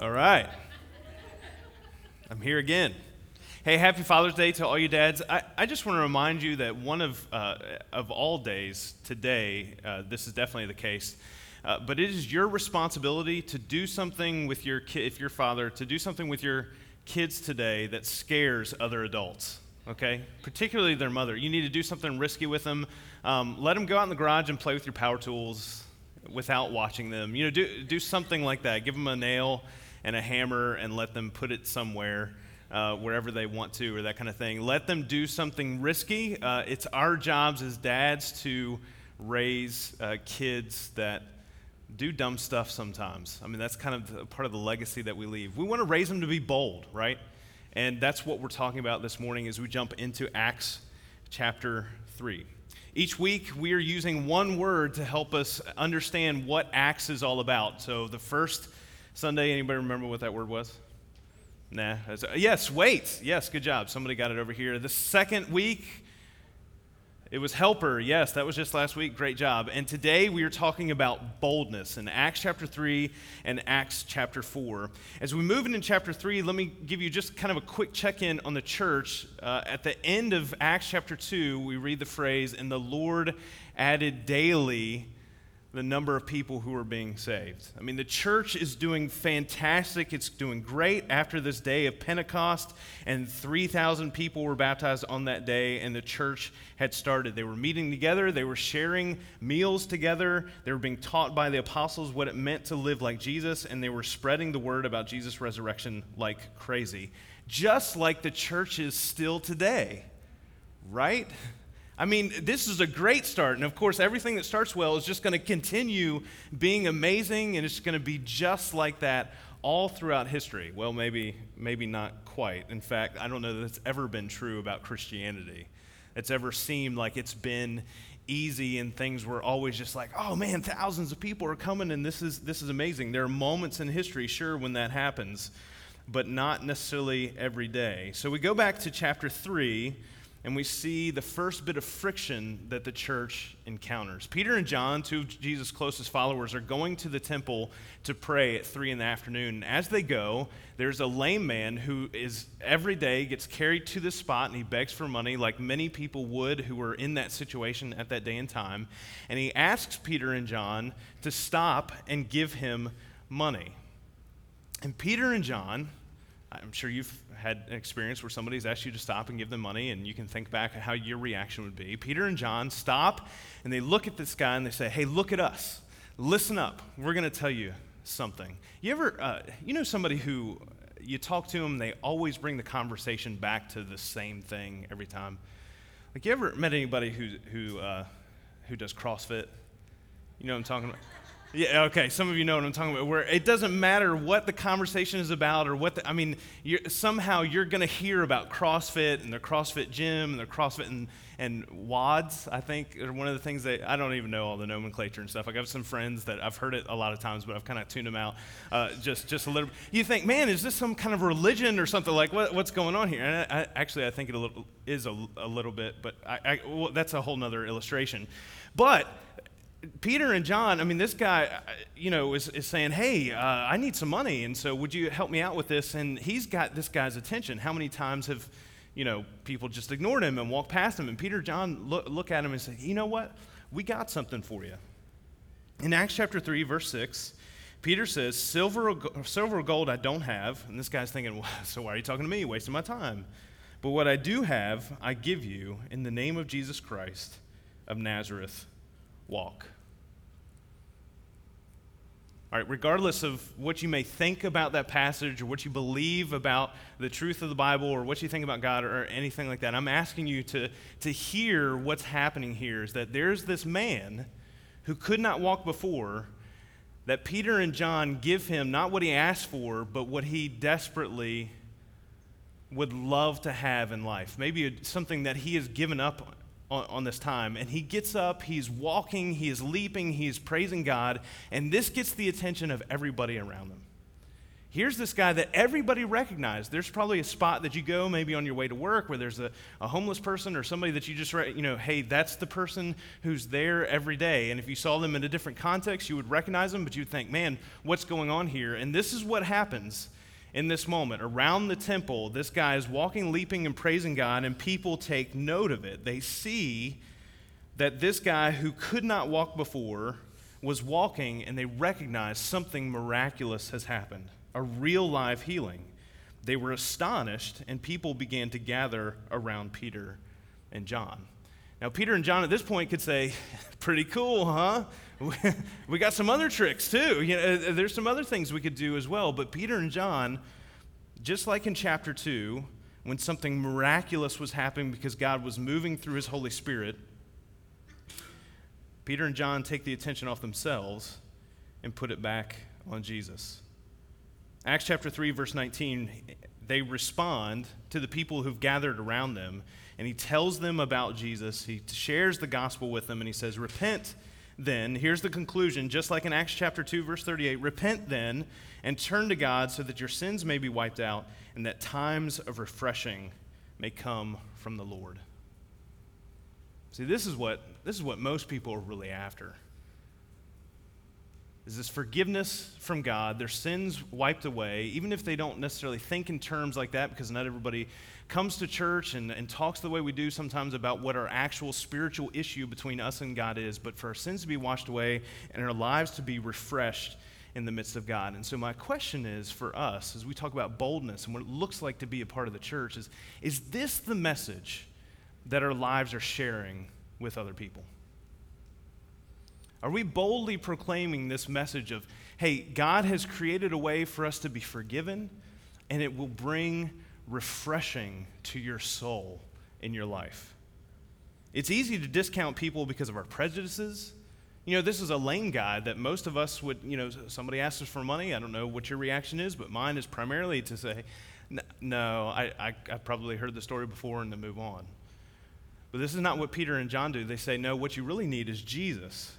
All right. I'm here again. Hey, happy Father's Day to all you dads. I, I just want to remind you that one of, uh, of all days, today, uh, this is definitely the case, uh, but it is your responsibility to do something with your kid, if you're father, to do something with your kids today that scares other adults, okay? Particularly their mother. You need to do something risky with them. Um, let them go out in the garage and play with your power tools without watching them. You know, do, do something like that. Give them a nail and a hammer and let them put it somewhere. Uh, wherever they want to, or that kind of thing. Let them do something risky. Uh, it's our jobs as dads to raise uh, kids that do dumb stuff sometimes. I mean, that's kind of part of the legacy that we leave. We want to raise them to be bold, right? And that's what we're talking about this morning as we jump into Acts chapter 3. Each week, we are using one word to help us understand what Acts is all about. So, the first Sunday, anybody remember what that word was? Nah. Yes, wait. Yes, good job. Somebody got it over here. The second week, it was helper. Yes, that was just last week. Great job. And today we are talking about boldness in Acts chapter 3 and Acts chapter 4. As we move into chapter 3, let me give you just kind of a quick check in on the church. Uh, at the end of Acts chapter 2, we read the phrase, And the Lord added daily the number of people who are being saved. I mean, the church is doing fantastic. It's doing great after this day of Pentecost, and 3,000 people were baptized on that day, and the church had started. They were meeting together, they were sharing meals together, they were being taught by the apostles what it meant to live like Jesus, and they were spreading the word about Jesus' resurrection like crazy. Just like the church is still today, right? I mean, this is a great start. And of course, everything that starts well is just going to continue being amazing, and it's going to be just like that all throughout history. Well, maybe, maybe not quite. In fact, I don't know that it's ever been true about Christianity. It's ever seemed like it's been easy and things were always just like, oh man, thousands of people are coming and this is, this is amazing. There are moments in history, sure, when that happens, but not necessarily every day. So we go back to chapter 3 and we see the first bit of friction that the church encounters. Peter and John, two of Jesus' closest followers, are going to the temple to pray at three in the afternoon. And as they go, there's a lame man who is every day gets carried to this spot and he begs for money, like many people would who were in that situation at that day and time. And he asks Peter and John to stop and give him money. And Peter and John, I'm sure you've had an experience where somebody's asked you to stop and give them money, and you can think back how your reaction would be. Peter and John stop and they look at this guy and they say, Hey, look at us. Listen up. We're going to tell you something. You ever, uh, you know, somebody who you talk to them, they always bring the conversation back to the same thing every time? Like, you ever met anybody who, who, uh, who does CrossFit? You know what I'm talking about? Yeah, okay. Some of you know what I'm talking about. Where it doesn't matter what the conversation is about or what the, I mean, you're, somehow you're going to hear about CrossFit and the CrossFit gym and the CrossFit and, and WODs, I think, are one of the things that I don't even know all the nomenclature and stuff. Like, I have some friends that I've heard it a lot of times, but I've kind of tuned them out uh, just, just a little. You think, man, is this some kind of religion or something? Like, what, what's going on here? And I, I, actually, I think it a little, is a, a little bit, but I, well, that's a whole nother illustration. But Peter and John, I mean, this guy, uh, you know, is, is saying, Hey, uh, I need some money, and so would you help me out with this? And he's got this guy's attention. How many times have, you know, people just ignored him and walked past him? And Peter John look, look at him and say, You know what? We got something for you. In Acts chapter 3, verse 6, Peter says, Silver or, silver or gold I don't have. And this guy's thinking, well, So why are you talking to me? Wasting my time. But what I do have, I give you in the name of Jesus Christ of Nazareth walk. All right, regardless of what you may think about that passage or what you believe about the truth of the Bible or what you think about God or anything like that, I'm asking you to, to hear what's happening here is that there's this man who could not walk before that Peter and John give him not what he asked for, but what he desperately would love to have in life. Maybe something that he has given up on, on, this time. And he gets up, he's walking, he is leaping, he is praising God, and this gets the attention of everybody around them. Here's this guy that everybody recognized. There's probably a spot that you go, maybe on your way to work, where there's a, a homeless person or somebody that you just, you know, hey, that's the person who's there every day. And if you saw them in a different context, you would recognize them, but you'd think, man, what's going on here? And this is what happens in this moment. Around the temple, this guy is walking, leaping, and praising God, and people take note of it. They see that this guy who could not walk before was walking, and they recognize something miraculous has happened a real live healing. They were astonished, and people began to gather around Peter and John. Now, Peter and John at this point could say, Pretty cool, huh? we got some other tricks too. You know, uh, there's some other things we could do as well. But Peter and John, just like in chapter 2, when something miraculous was happening because God was moving through his Holy Spirit, Peter and John take the attention off themselves and put it back on Jesus. Acts chapter 3, verse 19, they respond to the people who've gathered around them, and he tells them about Jesus. He shares the gospel with them, and he says, Repent then. Here's the conclusion, just like in Acts chapter 2, verse 38 Repent then and turn to God so that your sins may be wiped out, and that times of refreshing may come from the Lord. See, this is what, this is what most people are really after is this forgiveness from God, their sins wiped away, even if they don't necessarily think in terms like that, because not everybody comes to church and, and talks the way we do sometimes about what our actual spiritual issue between us and God is, but for our sins to be washed away and our lives to be refreshed in the midst of God. And so, my question is for us, as we talk about boldness and what it looks like to be a part of the church, is is this the message that our lives are sharing with other people? Are we boldly proclaiming this message of, hey, God has created a way for us to be forgiven, and it will bring refreshing to your soul in your life? It's easy to discount people because of our prejudices. You know, this is a lame guy that most of us would, you know, somebody asks us for money. I don't know what your reaction is, but mine is primarily to say, no, I, I, I probably heard the story before and then move on. But this is not what Peter and John do. They say, no, what you really need is Jesus.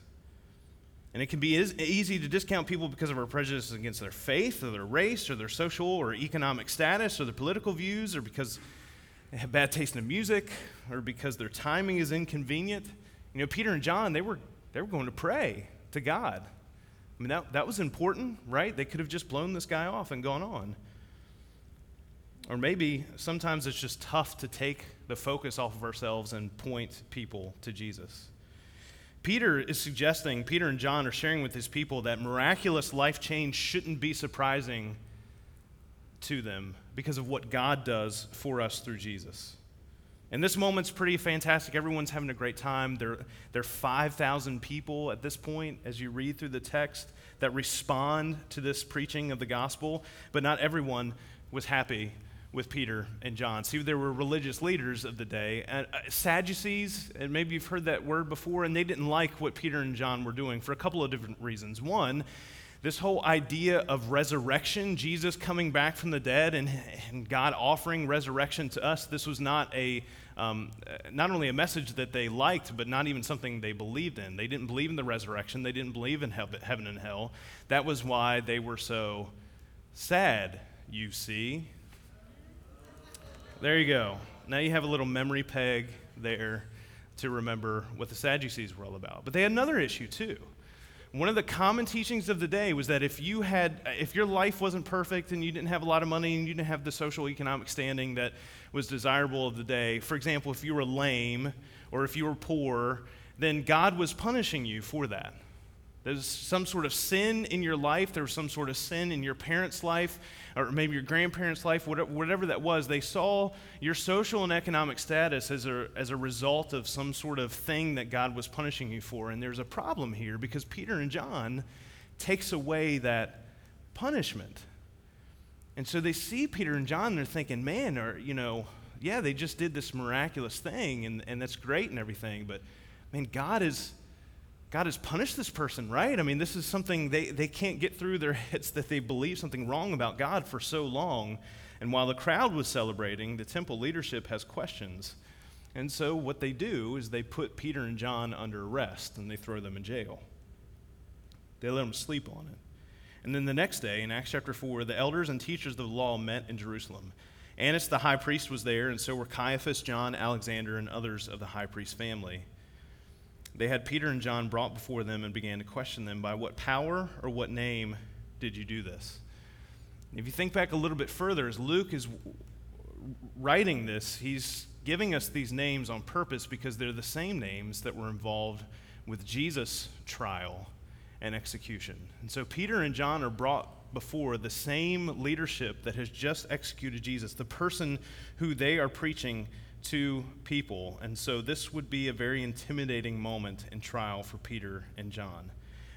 And it can be easy to discount people because of our prejudices against their faith or their race or their social or economic status or their political views or because they have bad taste in music or because their timing is inconvenient. You know, Peter and John, they were, they were going to pray to God. I mean, that, that was important, right? They could have just blown this guy off and gone on. Or maybe sometimes it's just tough to take the focus off of ourselves and point people to Jesus. Peter is suggesting, Peter and John are sharing with his people that miraculous life change shouldn't be surprising to them because of what God does for us through Jesus. And this moment's pretty fantastic. Everyone's having a great time. There, there are 5,000 people at this point, as you read through the text, that respond to this preaching of the gospel, but not everyone was happy with Peter and John. See, there were religious leaders of the day, uh, Sadducees, and maybe you've heard that word before, and they didn't like what Peter and John were doing for a couple of different reasons. One, this whole idea of resurrection, Jesus coming back from the dead and, and God offering resurrection to us, this was not a um, not only a message that they liked, but not even something they believed in. They didn't believe in the resurrection. They didn't believe in heaven and hell. That was why they were so sad, you see. There you go. Now you have a little memory peg there to remember what the Sadducees were all about. But they had another issue too. One of the common teachings of the day was that if you had if your life wasn't perfect and you didn't have a lot of money and you didn't have the social economic standing that was desirable of the day, for example, if you were lame or if you were poor, then God was punishing you for that. There's some sort of sin in your life. There was some sort of sin in your parents' life, or maybe your grandparents' life, whatever that was. They saw your social and economic status as a, as a result of some sort of thing that God was punishing you for. And there's a problem here because Peter and John takes away that punishment. And so they see Peter and John, and they're thinking, man, or, you know, yeah, they just did this miraculous thing, and, and that's great and everything, but man, God is God has punished this person, right? I mean, this is something they, they can't get through their heads that they believe something wrong about God for so long. And while the crowd was celebrating, the temple leadership has questions. And so what they do is they put Peter and John under arrest and they throw them in jail. They let them sleep on it. And then the next day, in Acts chapter 4, the elders and teachers of the law met in Jerusalem. Annas the high priest was there, and so were Caiaphas, John, Alexander, and others of the high priest family. They had Peter and John brought before them and began to question them By what power or what name did you do this? If you think back a little bit further, as Luke is writing this, he's giving us these names on purpose because they're the same names that were involved with Jesus' trial and execution. And so Peter and John are brought before the same leadership that has just executed Jesus, the person who they are preaching to people. And so this would be a very intimidating moment in trial for Peter and John.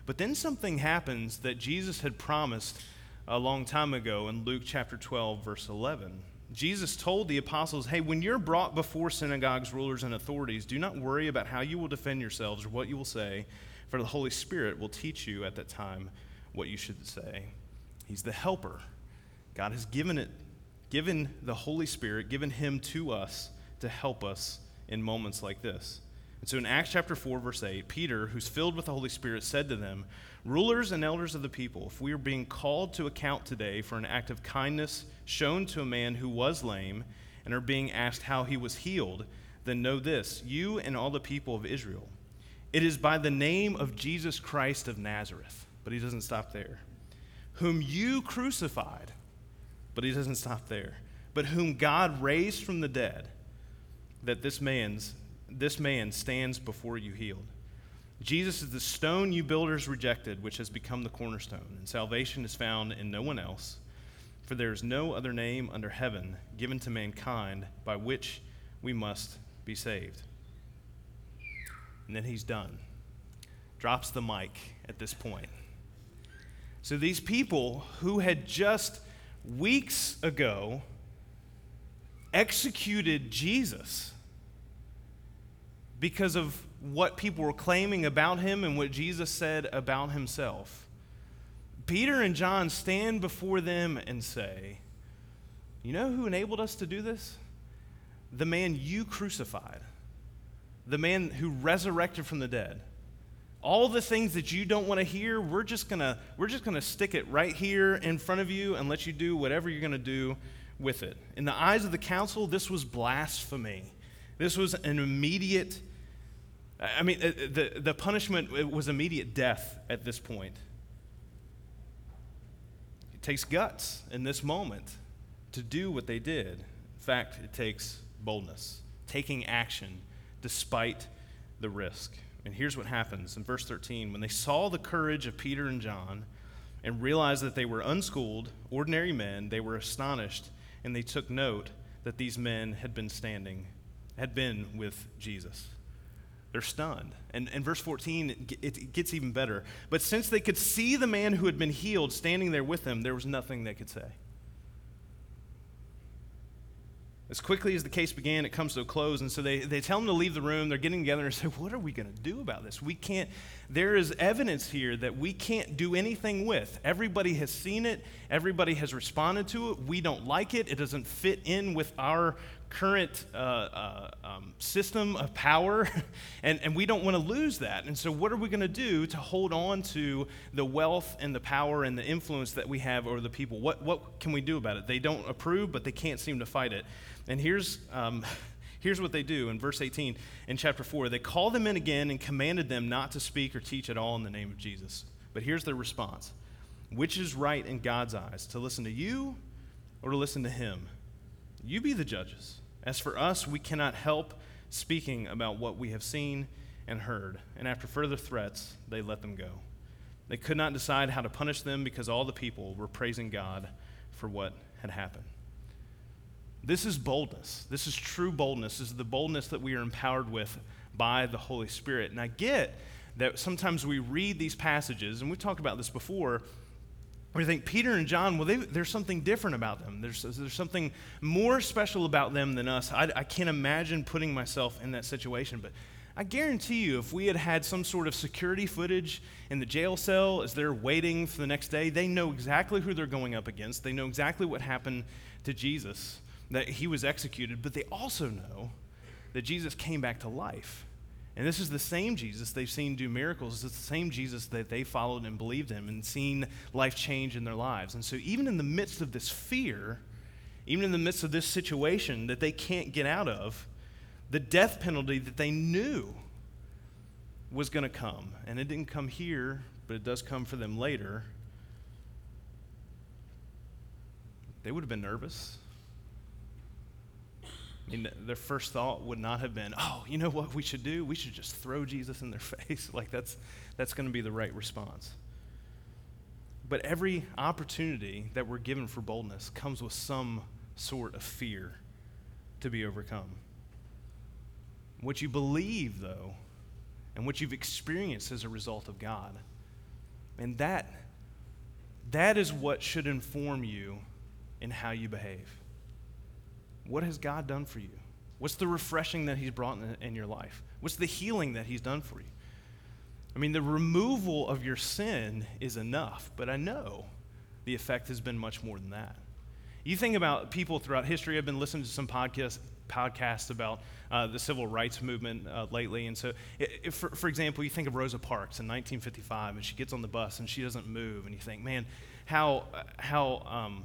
But then something happens that Jesus had promised a long time ago in Luke chapter 12, verse 11. Jesus told the apostles, Hey, when you're brought before synagogues, rulers, and authorities, do not worry about how you will defend yourselves or what you will say, for the Holy Spirit will teach you at that time what you should say. He's the helper. God has given it, given the Holy Spirit, given him to us to help us in moments like this. And so in Acts chapter 4, verse 8, Peter, who's filled with the Holy Spirit, said to them, Rulers and elders of the people, if we are being called to account today for an act of kindness shown to a man who was lame and are being asked how he was healed, then know this you and all the people of Israel. It is by the name of Jesus Christ of Nazareth, but he doesn't stop there, whom you crucified, but he doesn't stop there, but whom God raised from the dead, that this man's this man stands before you healed. Jesus is the stone you builders rejected, which has become the cornerstone, and salvation is found in no one else. For there is no other name under heaven given to mankind by which we must be saved. And then he's done. Drops the mic at this point. So these people who had just weeks ago executed Jesus because of what people were claiming about him and what Jesus said about himself. Peter and John stand before them and say, You know who enabled us to do this? The man you crucified, the man who resurrected from the dead. All the things that you don't want to hear, we're just gonna we're just gonna stick it right here in front of you and let you do whatever you're gonna do with it. In the eyes of the council, this was blasphemy. This was an immediate I mean, uh, the, the punishment was immediate death at this point. It takes guts in this moment to do what they did. In fact, it takes boldness, taking action despite the risk. And here's what happens in verse 13 when they saw the courage of Peter and John and realized that they were unschooled, ordinary men, they were astonished and they took note that these men had been standing, had been with Jesus. They're stunned. And in verse 14, it gets even better. But since they could see the man who had been healed standing there with them, there was nothing they could say. As quickly as the case began, it comes to a close. And so they, they tell them to leave the room. They're getting together and say, What are we going to do about this? We can't, there is evidence here that we can't do anything with. Everybody has seen it, everybody has responded to it. We don't like it. It doesn't fit in with our current uh, uh, um, system of power, and, and we don't want to lose that. And so, what are we going to do to hold on to the wealth and the power and the influence that we have over the people? What, what can we do about it? They don't approve, but they can't seem to fight it. And here's. Um, Here's what they do in verse 18 in chapter 4. They called them in again and commanded them not to speak or teach at all in the name of Jesus. But here's their response Which is right in God's eyes, to listen to you or to listen to him? You be the judges. As for us, we cannot help speaking about what we have seen and heard. And after further threats, they let them go. They could not decide how to punish them because all the people were praising God for what had happened. This is boldness. This is true boldness. This is the boldness that we are empowered with by the Holy Spirit. And I get that sometimes we read these passages, and we've talked about this before, we think Peter and John, well, they, there's something different about them. There's, there's something more special about them than us. I, I can't imagine putting myself in that situation, but I guarantee you, if we had had some sort of security footage in the jail cell as they're waiting for the next day, they know exactly who they're going up against. They know exactly what happened to Jesus, that he was executed, but they also know that Jesus came back to life And this is the same Jesus they've seen do miracles. It's the same Jesus that they followed and believed in and seen life change in their lives. And so, even in the midst of this fear, even in the midst of this situation that they can't get out of, the death penalty that they knew was going to come. And it didn't come here, but it does come for them later. They would have been nervous. I mean, their first thought would not have been, oh, you know what we should do? We should just throw Jesus in their face. like, that's, that's going to be the right response. But every opportunity that we're given for boldness comes with some sort of fear to be overcome. What you believe, though, and what you've experienced as a result of God, and that, that is what should inform you in how you behave. What has God done for you? What's the refreshing that He's brought in, in your life? What's the healing that He's done for you? I mean, the removal of your sin is enough, but I know the effect has been much more than that. You think about people throughout history. I've been listening to some podcasts, podcasts about uh, the civil rights movement uh, lately. And so, if, for, for example, you think of Rosa Parks in 1955, and she gets on the bus and she doesn't move, and you think, man, how, how um,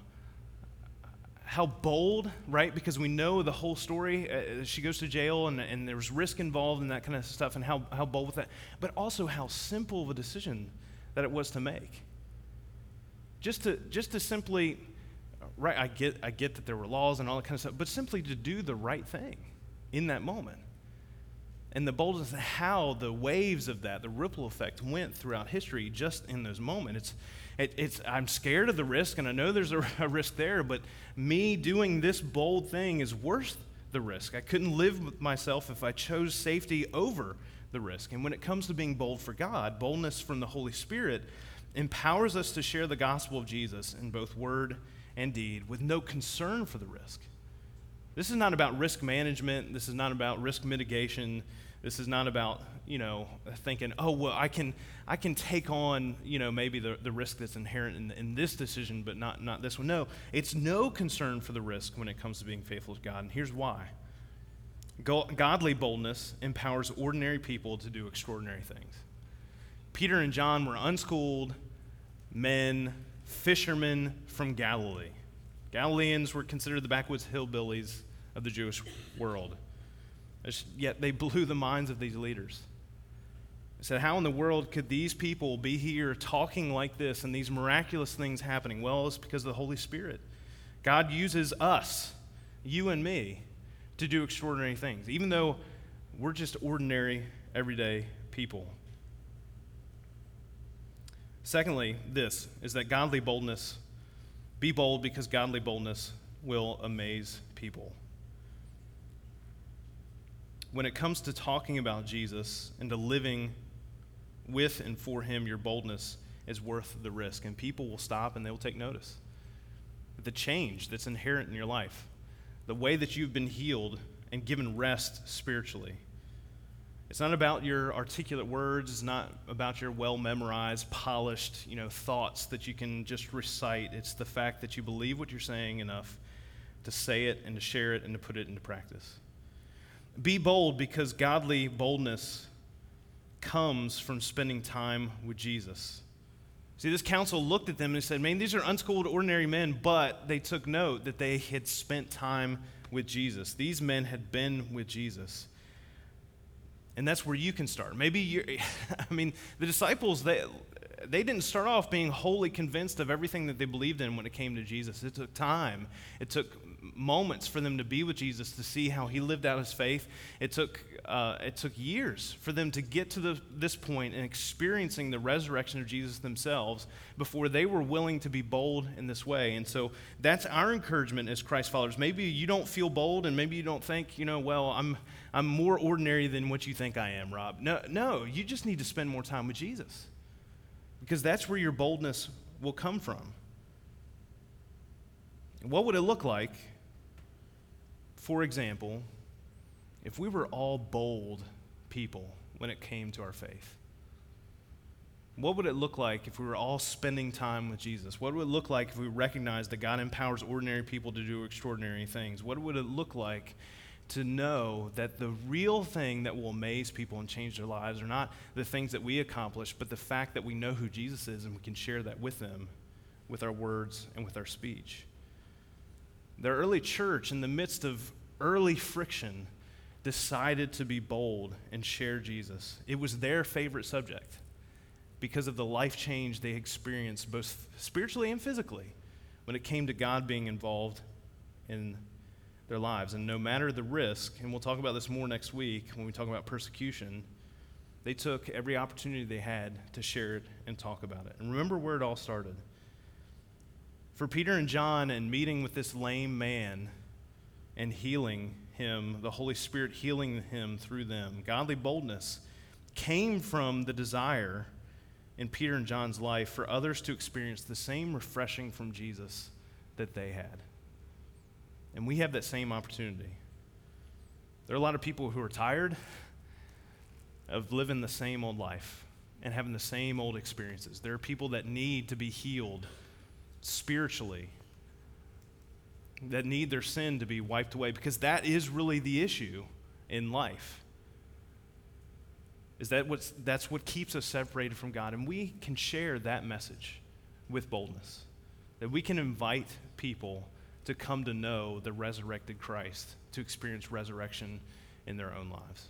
how bold, right? Because we know the whole story. Uh, she goes to jail and, and there's risk involved and that kind of stuff, and how, how bold with that. But also how simple of a decision that it was to make. Just to, just to simply, right, I get, I get that there were laws and all that kind of stuff, but simply to do the right thing in that moment. And the boldness, how the waves of that, the ripple effect went throughout history just in those moments. It's, it, it's, I'm scared of the risk, and I know there's a, a risk there, but me doing this bold thing is worth the risk. I couldn't live with myself if I chose safety over the risk. And when it comes to being bold for God, boldness from the Holy Spirit empowers us to share the gospel of Jesus in both word and deed with no concern for the risk. This is not about risk management. This is not about risk mitigation. This is not about, you know, thinking, oh, well, I can, I can take on, you know, maybe the, the risk that's inherent in, in this decision, but not, not this one. No, it's no concern for the risk when it comes to being faithful to God. And here's why godly boldness empowers ordinary people to do extraordinary things. Peter and John were unschooled men, fishermen from Galilee. Galileans were considered the backwoods hillbillies of the Jewish world. Yet they blew the minds of these leaders. I said, How in the world could these people be here talking like this and these miraculous things happening? Well, it's because of the Holy Spirit. God uses us, you and me, to do extraordinary things, even though we're just ordinary, everyday people. Secondly, this is that godly boldness, be bold because godly boldness will amaze people when it comes to talking about Jesus and to living with and for him, your boldness is worth the risk. And people will stop and they will take notice. The change that's inherent in your life, the way that you've been healed and given rest spiritually. It's not about your articulate words, it's not about your well memorized, polished, you know, thoughts that you can just recite. It's the fact that you believe what you're saying enough to say it and to share it and to put it into practice. Be bold because godly boldness comes from spending time with Jesus. See, this council looked at them and said, Man, these are unschooled, ordinary men, but they took note that they had spent time with Jesus. These men had been with Jesus. And that's where you can start. Maybe you're, I mean, the disciples, they, they didn't start off being wholly convinced of everything that they believed in when it came to Jesus. It took time, it took moments for them to be with Jesus to see how he lived out his faith. It took, uh, it took years for them to get to the, this point and experiencing the resurrection of Jesus themselves before they were willing to be bold in this way. And so that's our encouragement as Christ followers. Maybe you don't feel bold and maybe you don't think, you know, well, I'm, I'm more ordinary than what you think I am, Rob. No, no, you just need to spend more time with Jesus because that's where your boldness will come from. What would it look like for example, if we were all bold people when it came to our faith, what would it look like if we were all spending time with Jesus? What would it look like if we recognized that God empowers ordinary people to do extraordinary things? What would it look like to know that the real thing that will amaze people and change their lives are not the things that we accomplish, but the fact that we know who Jesus is and we can share that with them with our words and with our speech. The early church, in the midst of early friction, decided to be bold and share Jesus. It was their favorite subject because of the life change they experienced, both spiritually and physically, when it came to God being involved in their lives. And no matter the risk, and we'll talk about this more next week when we talk about persecution, they took every opportunity they had to share it and talk about it. And remember where it all started. For Peter and John, and meeting with this lame man and healing him, the Holy Spirit healing him through them, godly boldness came from the desire in Peter and John's life for others to experience the same refreshing from Jesus that they had. And we have that same opportunity. There are a lot of people who are tired of living the same old life and having the same old experiences. There are people that need to be healed spiritually, that need their sin to be wiped away, because that is really the issue in life. Is that what's, that's what keeps us separated from God. And we can share that message with boldness. That we can invite people to come to know the resurrected Christ, to experience resurrection in their own lives.